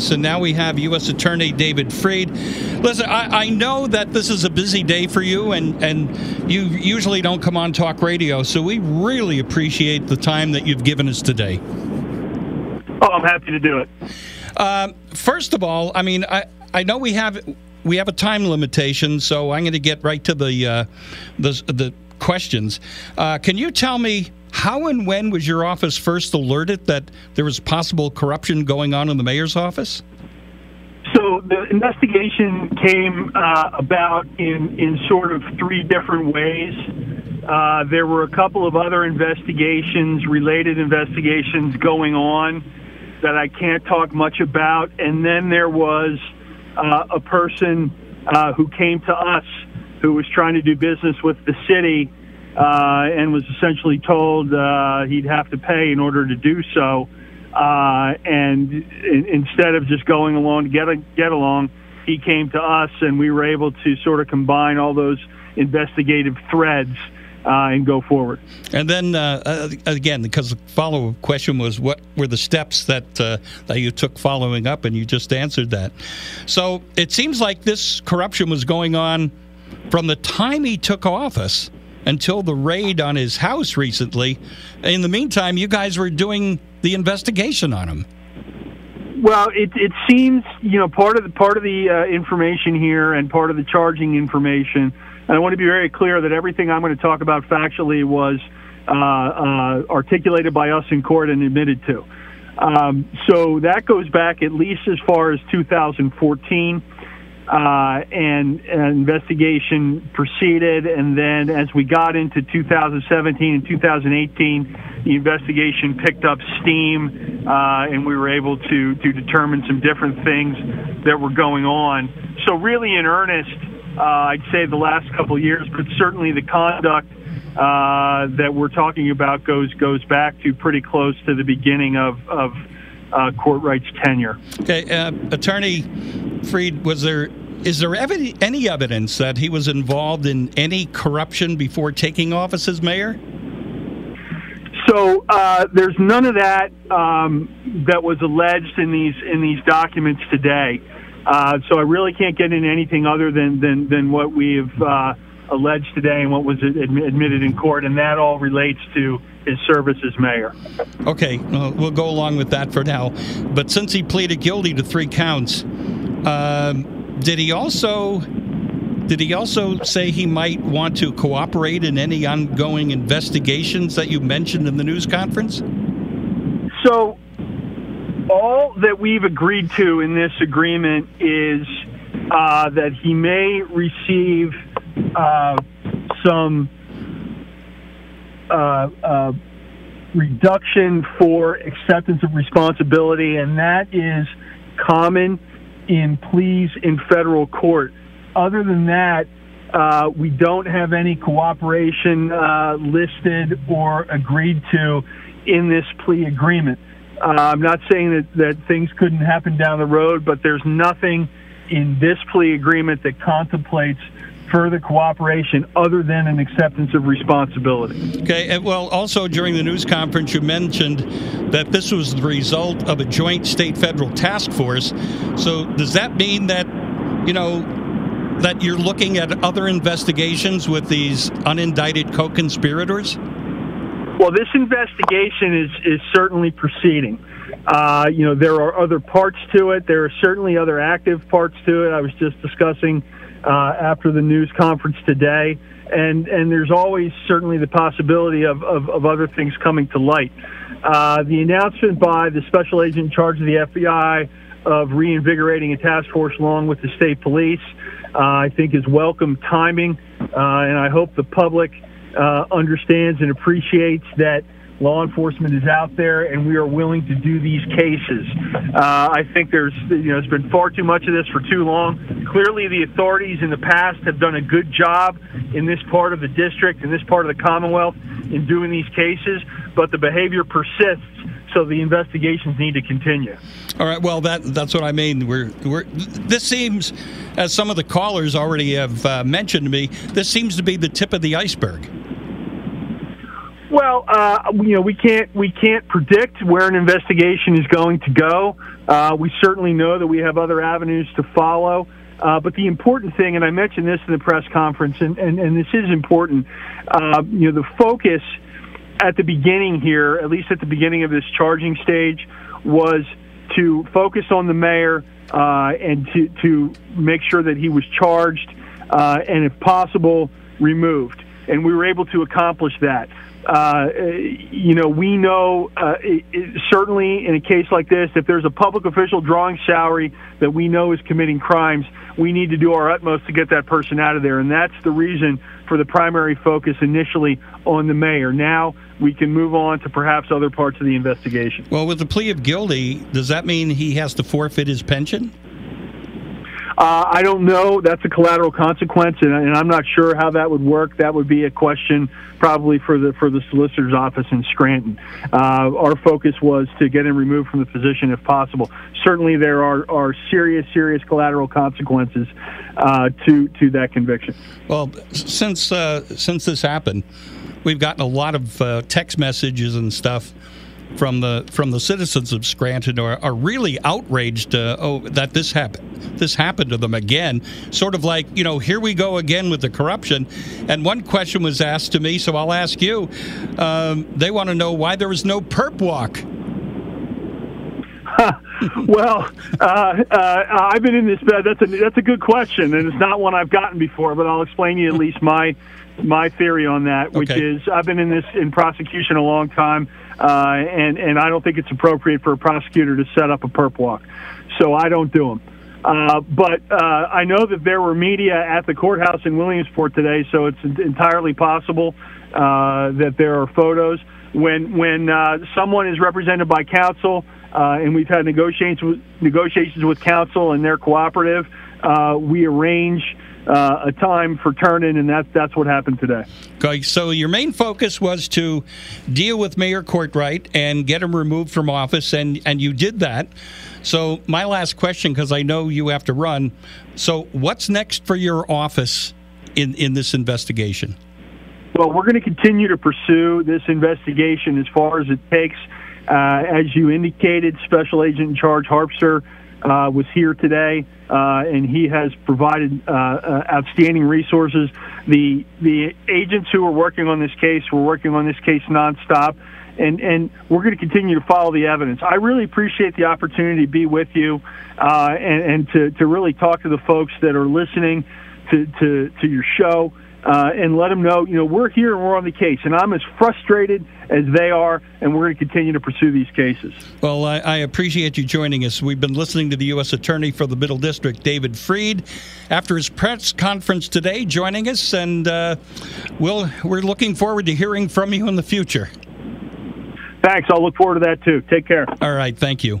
So now we have U.S. Attorney David Freed. Listen, I, I, know that this is a busy day for you, and, and you usually don't come on talk radio, so we really appreciate the time that you've given us today. Oh, I'm happy to do it. Uh, first of all, I mean, I, I know we have we have a time limitation, so I'm going to get right to the uh, the, the questions. Uh, can you tell me how and when was your office first alerted that there was possible corruption going on in the mayor's office? So the investigation came uh, about in, in sort of three different ways. Uh, there were a couple of other investigations, related investigations going on that I can't talk much about. And then there was uh, a person uh, who came to us who was trying to do business with the city uh, and was essentially told uh, he'd have to pay in order to do so. Uh, and in, instead of just going along to get a, get along, he came to us, and we were able to sort of combine all those investigative threads. Uh, and go forward. And then uh, uh again, because the follow-up question was, what were the steps that uh, that you took following up, and you just answered that. So it seems like this corruption was going on from the time he took office until the raid on his house recently. In the meantime, you guys were doing the investigation on him. Well, it it seems you know part of the part of the uh, information here and part of the charging information. And I want to be very clear that everything I'm going to talk about factually was uh, uh, articulated by us in court and admitted to. Um, so that goes back at least as far as 2014 uh, and an investigation proceeded. And then as we got into 2017 and 2018, the investigation picked up steam, uh, and we were able to to determine some different things that were going on. So really, in earnest, uh, I'd say the last couple of years, but certainly the conduct. Uh, that we're talking about goes goes back to pretty close to the beginning of, of uh, Courtright's tenure. Okay, uh, Attorney Freed, was there is there any evidence that he was involved in any corruption before taking office as mayor? So uh, there's none of that um, that was alleged in these in these documents today. Uh, so I really can't get into anything other than than, than what we've uh, alleged today and what was admitted in court, and that all relates to his service as mayor. Okay, well, we'll go along with that for now. But since he pleaded guilty to three counts. Um, did he also did he also say he might want to cooperate in any ongoing investigations that you mentioned in the news conference? So, all that we've agreed to in this agreement is uh, that he may receive uh, some uh, uh reduction for acceptance of responsibility, and that is common in pleas in federal court. Other than that, uh, we don't have any cooperation uh, listed or agreed to in this plea agreement. Uh, I'm not saying that, that things couldn't happen down the road, but there's nothing in this plea agreement that contemplates further cooperation other than an acceptance of responsibility. Okay. Well, also during the news conference, you mentioned that this was the result of a joint state federal task force. So, does that mean that, you know, that you're looking at other investigations with these unindicted co conspirators? Well, this investigation is, is certainly proceeding. Uh, you know, there are other parts to it. There are certainly other active parts to it. I was just discussing uh, after the news conference today. And, and there's always certainly the possibility of, of, of other things coming to light. Uh, the announcement by the special agent in charge of the FBI of reinvigorating a task force along with the state police, uh, I think is welcome timing. Uh, and I hope the public uh, understands and appreciates that law enforcement is out there, and we are willing to do these cases. Uh, I think there's, you know, there's been far too much of this for too long. Clearly, the authorities in the past have done a good job in this part of the district, in this part of the Commonwealth, in doing these cases, but the behavior persists. So the investigations need to continue. All right. Well, that that's what I mean. We're we're. This seems, as some of the callers already have uh, mentioned to me, this seems to be the tip of the iceberg. Well, uh, you know, we can't we can't predict where an investigation is going to go. Uh, we certainly know that we have other avenues to follow. Uh, but the important thing, and I mentioned this in the press conference, and, and, and this is important, uh, you know, the focus at the beginning here, at least at the beginning of this charging stage, was to focus on the mayor uh, and to, to make sure that he was charged uh, and, if possible, removed. And we were able to accomplish that uh, you know, we know uh, it, it, certainly in a case like this, if there's a public official drawing salary that we know is committing crimes, we need to do our utmost to get that person out of there. And that's the reason for the primary focus initially on the mayor. Now we can move on to perhaps other parts of the investigation. Well, with the plea of guilty, does that mean he has to forfeit his pension? Uh, I don't know. That's a collateral consequence, and, and, I'm not sure how that would work. That would be a question probably for the for the solicitor's office in Scranton. Uh, our focus was to get him removed from the position if possible. Certainly, there are, are serious, serious collateral consequences uh, to to that conviction. Well, since uh, since this happened, we've gotten a lot of uh, text messages and stuff from the from the citizens of Scranton are, are really outraged uh, oh that this happened this happened to them again sort of like you know here we go again with the corruption and one question was asked to me so I'll ask you um, they want to know why there was no perp walk well, uh, uh, I've been in this bed. That's a that's a good question, and it's not one I've gotten before. But I'll explain to you at least my my theory on that, which okay. is I've been in this in prosecution a long time, uh, and and I don't think it's appropriate for a prosecutor to set up a perp walk, so I don't do them. Uh, but uh, I know that there were media at the courthouse in Williamsport today, so it's entirely possible uh, that there are photos. When when uh, someone is represented by counsel, uh, and we've had negotiations with, negotiations with counsel, and they're cooperative, uh, we arrange uh, a time for turning, and that's that's what happened today. Okay, so your main focus was to deal with Mayor Courtright and get him removed from office, and and you did that. So my last question, because I know you have to run. So what's next for your office in in this investigation? Well, we're going to continue to pursue this investigation as far as it takes. Uh, as you indicated, Special Agent in Charge Harpster uh, was here today, uh, and he has provided uh, uh, outstanding resources. The the agents who are working on this case were working on this case nonstop, and and we're going to continue to follow the evidence. I really appreciate the opportunity to be with you, uh, and, and to to really talk to the folks that are listening to to, to your show uh, and let them know, you know, we're here and we're on the case. And I'm as frustrated as they are, and we're going to continue to pursue these cases. Well, I, I, appreciate you joining us. We've been listening to the U.S. Attorney for the Middle District, David Freed, after his press conference today, joining us, and uh, we'll, we're looking forward to hearing from you in the future. Thanks. I'll look forward to that too. Take care. All right. Thank you.